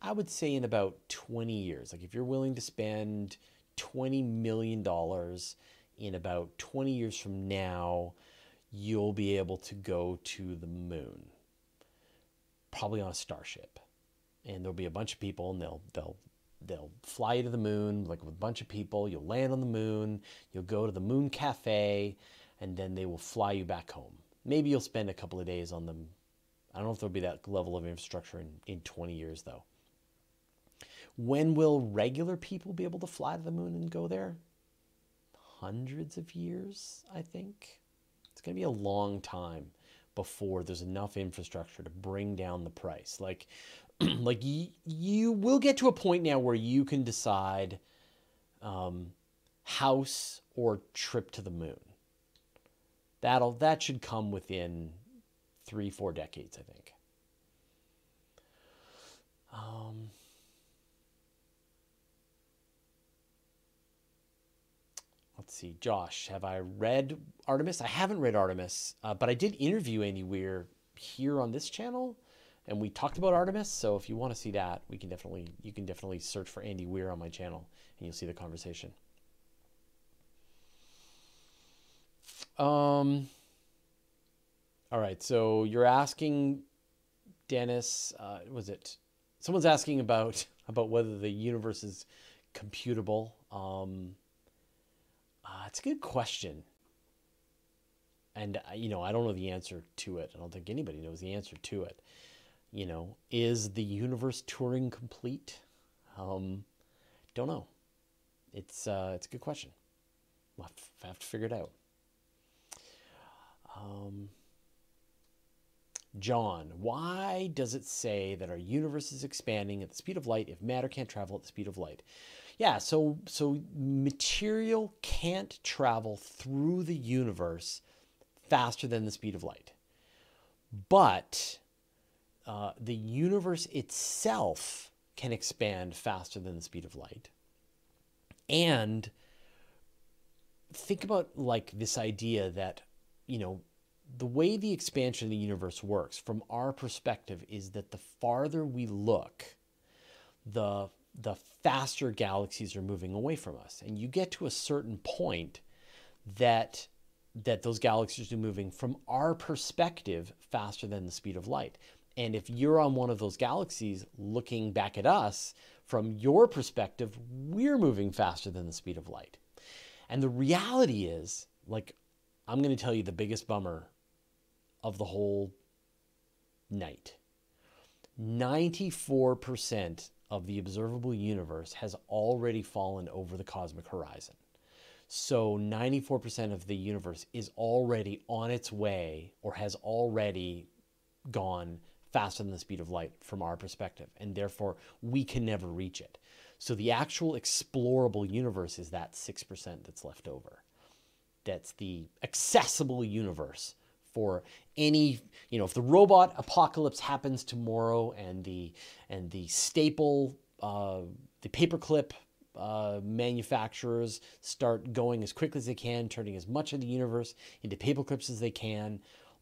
I would say in about 20 years. Like, if you're willing to spend $20 million in about 20 years from now, you'll be able to go to the moon, probably on a starship. And there'll be a bunch of people, and they'll they'll they'll fly you to the moon like with a bunch of people. You'll land on the moon. You'll go to the moon cafe, and then they will fly you back home. Maybe you'll spend a couple of days on them. I don't know if there'll be that level of infrastructure in, in 20 years, though. When will regular people be able to fly to the moon and go there? Hundreds of years, I think. It's going to be a long time before there's enough infrastructure to bring down the price. Like, like y- you will get to a point now where you can decide um, house or trip to the moon. That'll that should come within three four decades, I think. Um, let's see, Josh, have I read Artemis? I haven't read Artemis, uh, but I did interview Andy Weir here on this channel, and we talked about Artemis. So if you want to see that, we can definitely you can definitely search for Andy Weir on my channel, and you'll see the conversation. Um. All right, so you're asking, Dennis, uh, was it? Someone's asking about about whether the universe is computable. Um, uh, it's a good question. And, uh, you know, I don't know the answer to it. I don't think anybody knows the answer to it. You know, is the universe Turing complete? Um, don't know. It's, uh, it's a good question. We'll have to figure it out. Um, John, why does it say that our universe is expanding at the speed of light if matter can't travel at the speed of light? Yeah, so so material can't travel through the universe faster than the speed of light. But uh, the universe itself can expand faster than the speed of light. And think about like this idea that, you know, the way the expansion of the universe works from our perspective is that the farther we look, the the faster galaxies are moving away from us. And you get to a certain point that that those galaxies are moving from our perspective faster than the speed of light. And if you're on one of those galaxies looking back at us, from your perspective, we're moving faster than the speed of light. And the reality is, like, I'm going to tell you the biggest bummer of the whole night 94% of the observable universe has already fallen over the cosmic horizon. So 94% of the universe is already on its way or has already gone faster than the speed of light from our perspective, and therefore we can never reach it. So the actual explorable universe is that 6% that's left over. That's the accessible universe for any you know if the robot apocalypse happens tomorrow and the and the staple uh, the paperclip uh, manufacturers start going as quickly as they can turning as much of the universe into paperclips as they can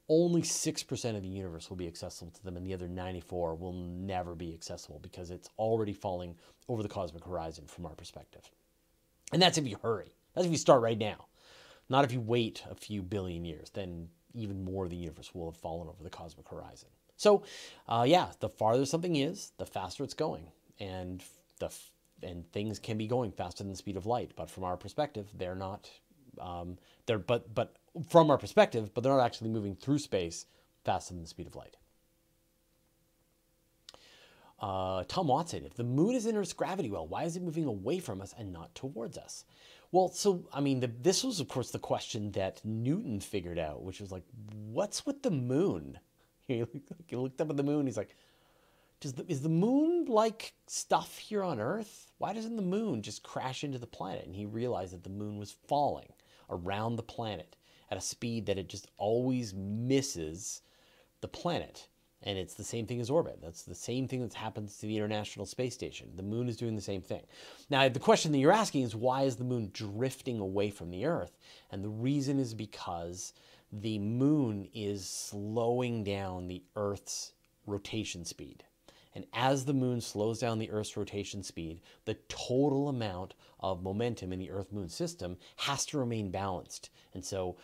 only 6% of the universe will be accessible to them, and the other 94 will never be accessible because it's already falling over the cosmic horizon from our perspective. And that's if you hurry. That's if you start right now. Not if you wait a few billion years, then even more of the universe will have fallen over the cosmic horizon. So, uh, yeah, the farther something is, the faster it's going, and the and things can be going faster than the speed of light. But from our perspective, they're not. Um, they're but but from our perspective, but they're not actually moving through space faster than the speed of light. Uh, Tom Watson, if the moon is in Earth's gravity well, why is it moving away from us and not towards us? Well, so I mean, the, this was of course the question that Newton figured out, which was like, what's with the moon? He, looked up at the moon. He's like, the, is the moon like stuff here on Earth? Why doesn't the moon just crash into the planet? And he realized that the moon was falling around the planet at a speed that it just always misses the planet. And it's the same thing as orbit. That's the same thing that happens to the International Space Station. The moon is doing the same thing. Now, the question that you're asking is why is the moon drifting away from the Earth? And the reason is because the moon is slowing down the Earth's rotation speed. And as the moon slows down the Earth's rotation speed, the total amount of momentum in the Earth Moon system has to remain balanced. And so,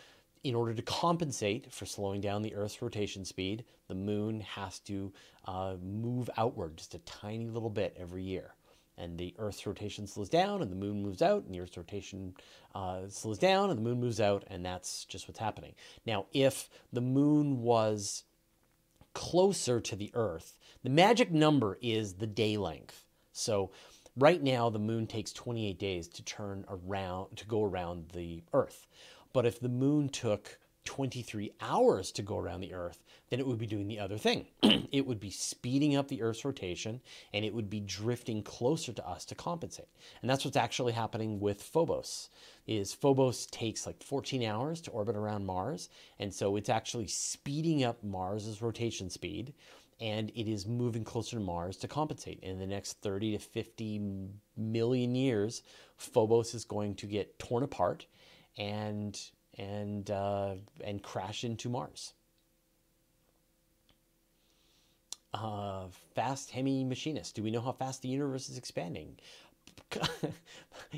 in order to compensate for slowing down the Earth's rotation speed, the moon has to uh, move outward just a tiny little bit every year. And the Earth's rotation slows down, and the moon moves out, and the Earth's rotation uh, slows down, and the moon moves out, and that's just what's happening. Now, if the moon was closer to the Earth, the magic number is the day length. So right now the moon takes 28 days to turn around to go around the Earth. But if the moon took 23 hours to go around the Earth, then it would be doing the other thing. it would be speeding up the Earth's rotation and it would be drifting closer to us to compensate. And that's what's actually happening with Phobos. Is Phobos takes like 14 hours to orbit around Mars, and so it's actually speeding up Mars's rotation speed and it is moving closer to Mars to compensate. In the next 30 to 50 million years, Phobos is going to get torn apart and and uh, and crash into Mars. Uh, fast Hemi machinist. Do we know how fast the universe is expanding?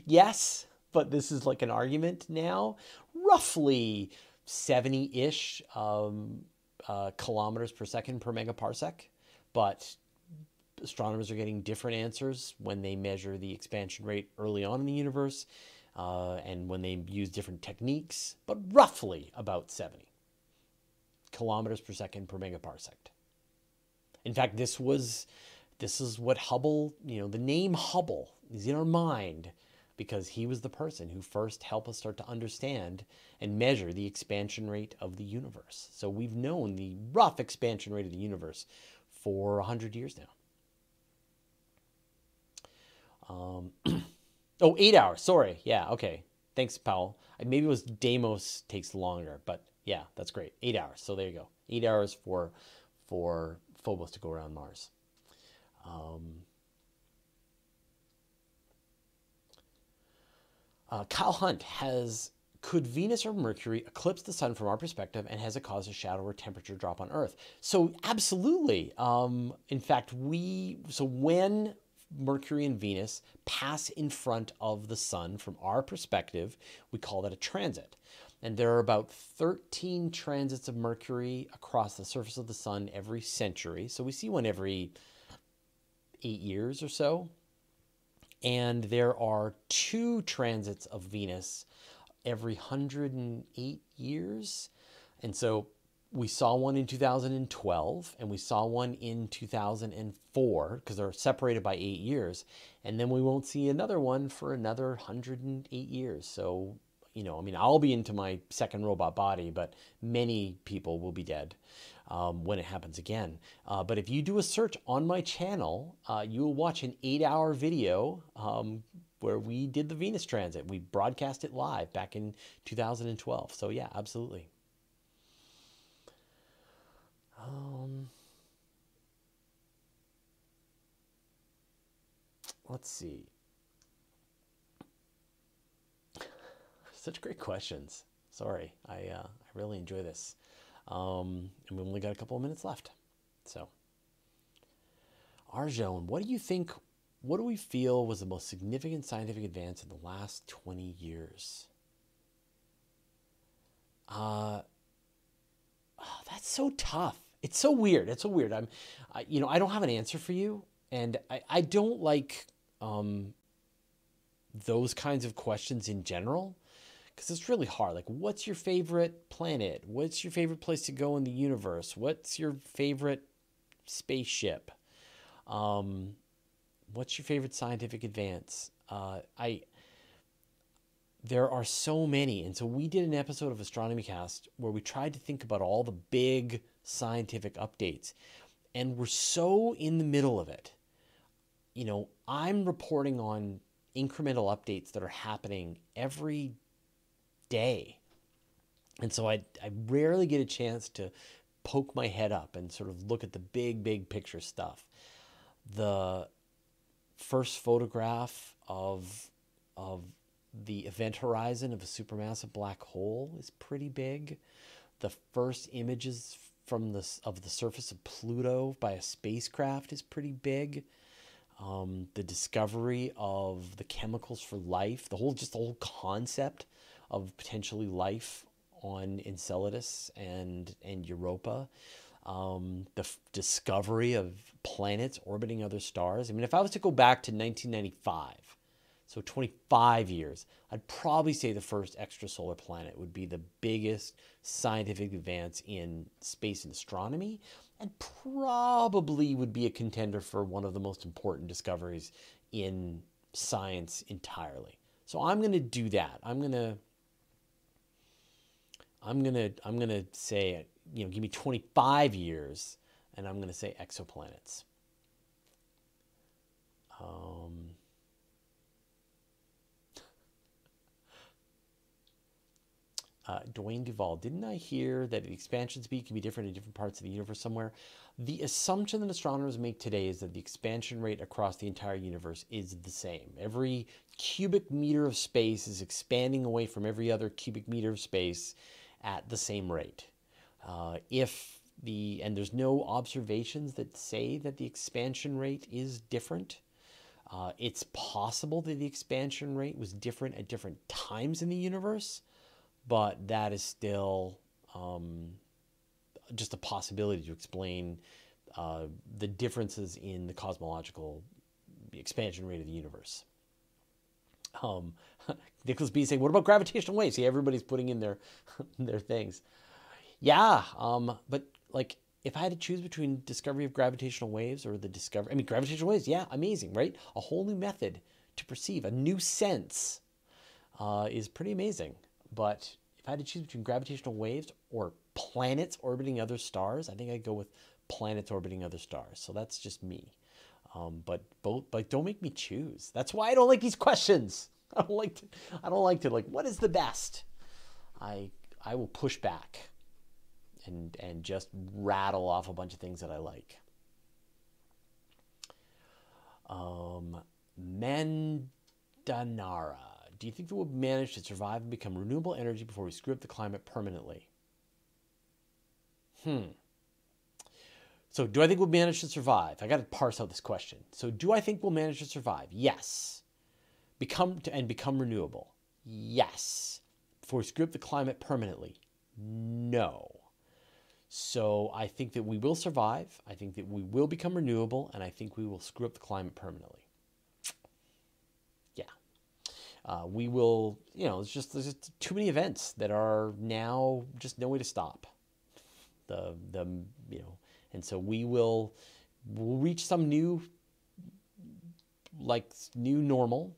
yes, but this is like an argument now. Roughly 70 ish um, uh, kilometers per second per megaparsec, but astronomers are getting different answers when they measure the expansion rate early on in the universe uh, and when they use different techniques, but roughly about 70 kilometers per second per megaparsec. In fact, this was this is what Hubble, you know, the name Hubble is in our mind because he was the person who first helped us start to understand and measure the expansion rate of the universe. So we've known the rough expansion rate of the universe for 100 years now. Um, Oh, eight hours. Sorry. Yeah. Okay. Thanks, Powell. Maybe it was Deimos takes longer, but yeah, that's great. Eight hours. So there you go. Eight hours for for Phobos to go around Mars. Um, uh, Kyle Hunt has could Venus or Mercury eclipse the sun from our perspective and has it caused a shadow or temperature drop on Earth? So absolutely. Um, in fact, we so when Mercury and Venus pass in front of the sun from our perspective, we call that a transit. And there are about 13 transits of Mercury across the surface of the sun every century. So we see one every eight years or so. And there are two transits of Venus every 108 years. And so we saw one in 2012 and we saw one in 2004 because they're separated by eight years. And then we won't see another one for another 108 years. So, you know, I mean, I'll be into my second robot body, but many people will be dead um, when it happens again. Uh, but if you do a search on my channel, uh, you will watch an eight hour video um, where we did the Venus transit. We broadcast it live back in 2012. So, yeah, absolutely. Um, let's see. Such great questions. Sorry, I uh, I really enjoy this. Um, and we only got a couple of minutes left. So, Arjun, what do you think? What do we feel was the most significant scientific advance in the last 20 years? Uh, oh, that's so tough. It's so weird. It's so weird. I'm, I, you know, I don't have an answer for you, and I, I don't like um, those kinds of questions in general because it's really hard. Like, what's your favorite planet? What's your favorite place to go in the universe? What's your favorite spaceship? Um, what's your favorite scientific advance? Uh, I there are so many, and so we did an episode of Astronomy Cast where we tried to think about all the big scientific updates, and we're so in the middle of it. You know, I'm reporting on incremental updates that are happening every day. And so I, I rarely get a chance to poke my head up and sort of look at the big, big picture stuff. The first photograph of, of the event horizon of a supermassive black hole is pretty big. The first images from the, of the surface of Pluto by a spacecraft is pretty big. Um, the discovery of the chemicals for life, the whole just the whole concept of potentially life on Enceladus and and Europa. Um, the f- discovery of planets orbiting other stars. I mean, if I was to go back to 1995, so 25 years, I'd probably say the first extrasolar planet would be the biggest scientific advance in space and astronomy, and probably would be a contender for one of the most important discoveries in science entirely. So I'm going to do that. I'm going to I'm gonna I'm gonna say you know give me 25 years, and I'm gonna say exoplanets. Um, uh, Dwayne Duval, didn't I hear that the expansion speed can be different in different parts of the universe somewhere? The assumption that astronomers make today is that the expansion rate across the entire universe is the same. Every cubic meter of space is expanding away from every other cubic meter of space at the same rate. Uh, if the and there's no observations that say that the expansion rate is different. Uh, it's possible that the expansion rate was different at different times in the universe, but that is still um, just a possibility to explain uh, the differences in the cosmological expansion rate of the universe. Um, Nicholas B is saying, "What about gravitational waves?" See, everybody's putting in their their things. Yeah, um, but like if I had to choose between discovery of gravitational waves or the discovery, I mean, gravitational waves, yeah, amazing, right? A whole new method to perceive, a new sense, uh, is pretty amazing. But if I had to choose between gravitational waves or planets orbiting other stars, I think I'd go with planets orbiting other stars. So that's just me. Um, but both, but don't make me choose. That's why I don't like these questions. I don't like to, I don't like to like what is the best. I I will push back and and just rattle off a bunch of things that I like. Um, Mandanara. Do you think that we'll manage to survive and become renewable energy before we screw up the climate permanently? Hmm. So, do I think we'll manage to survive? I got to parse out this question. So, do I think we'll manage to survive? Yes. Become to, and become renewable? Yes. Before we screw up the climate permanently? No. So, I think that we will survive. I think that we will become renewable, and I think we will screw up the climate permanently. Yeah. Uh, we will, you know, it's just there's just too many events that are now just no way to stop. The the you know and so we will we'll reach some new like new normal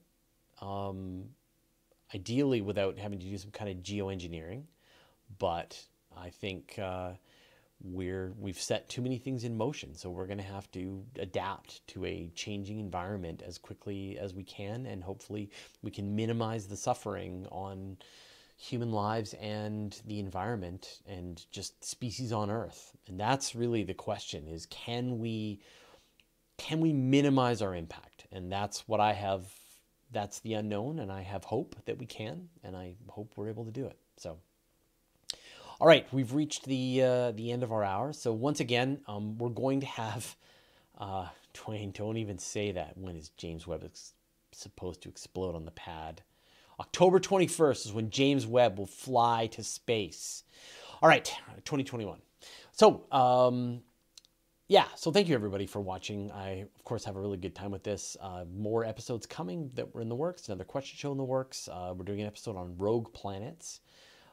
um, ideally without having to do some kind of geoengineering but i think uh, we're we've set too many things in motion. So we're going to have to adapt to a changing environment as quickly as we can. And hopefully we can minimize the suffering on human lives and the environment and just species on earth. And that's really the question is can we can we minimize our impact? And that's what i have that's the unknown. And i have hope that we can. And i hope we're able to do it. So All right, we've reached the uh, the end of our hour. So once again, um, we're going to have uh, Dwayne. Don't even say that. When is James Webb ex- supposed to explode on the pad? October 21st is when James Webb will fly to space. All right, 2021. So, um, yeah, so thank you everybody for watching. I, of course, have a really good time with this. Uh, more episodes coming that were in the works, another question show in the works. Uh, we're doing an episode on rogue planets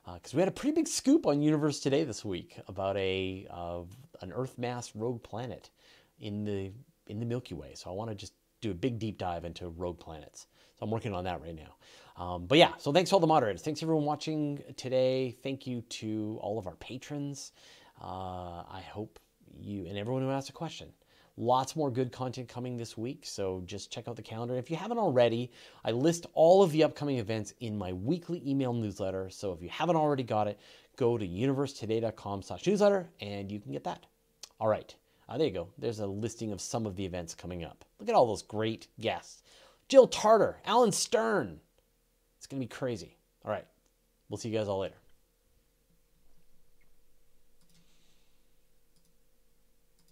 because uh, we had a pretty big scoop on Universe Today this week about a uh, an Earth mass rogue planet in the in the Milky Way. So I want to just do a big deep dive into rogue planets. So I'm working on that right now. Um, but yeah, so thanks to all the moderators. Thanks everyone watching today. Thank you to all of our patrons. Uh, I hope you and everyone who asked a question. Lots more good content coming this week, so just check out the calendar. If you haven't already, I list all of the upcoming events in my weekly email newsletter. So if you haven't already got it, go to universetoday.com slash newsletter and you can get that. All right, uh, there you go. There's a listing of some of the events coming up. Look at all those great guests. Jill Tarter, Alan Stern, it's going to be crazy. All right. We'll see you guys all later.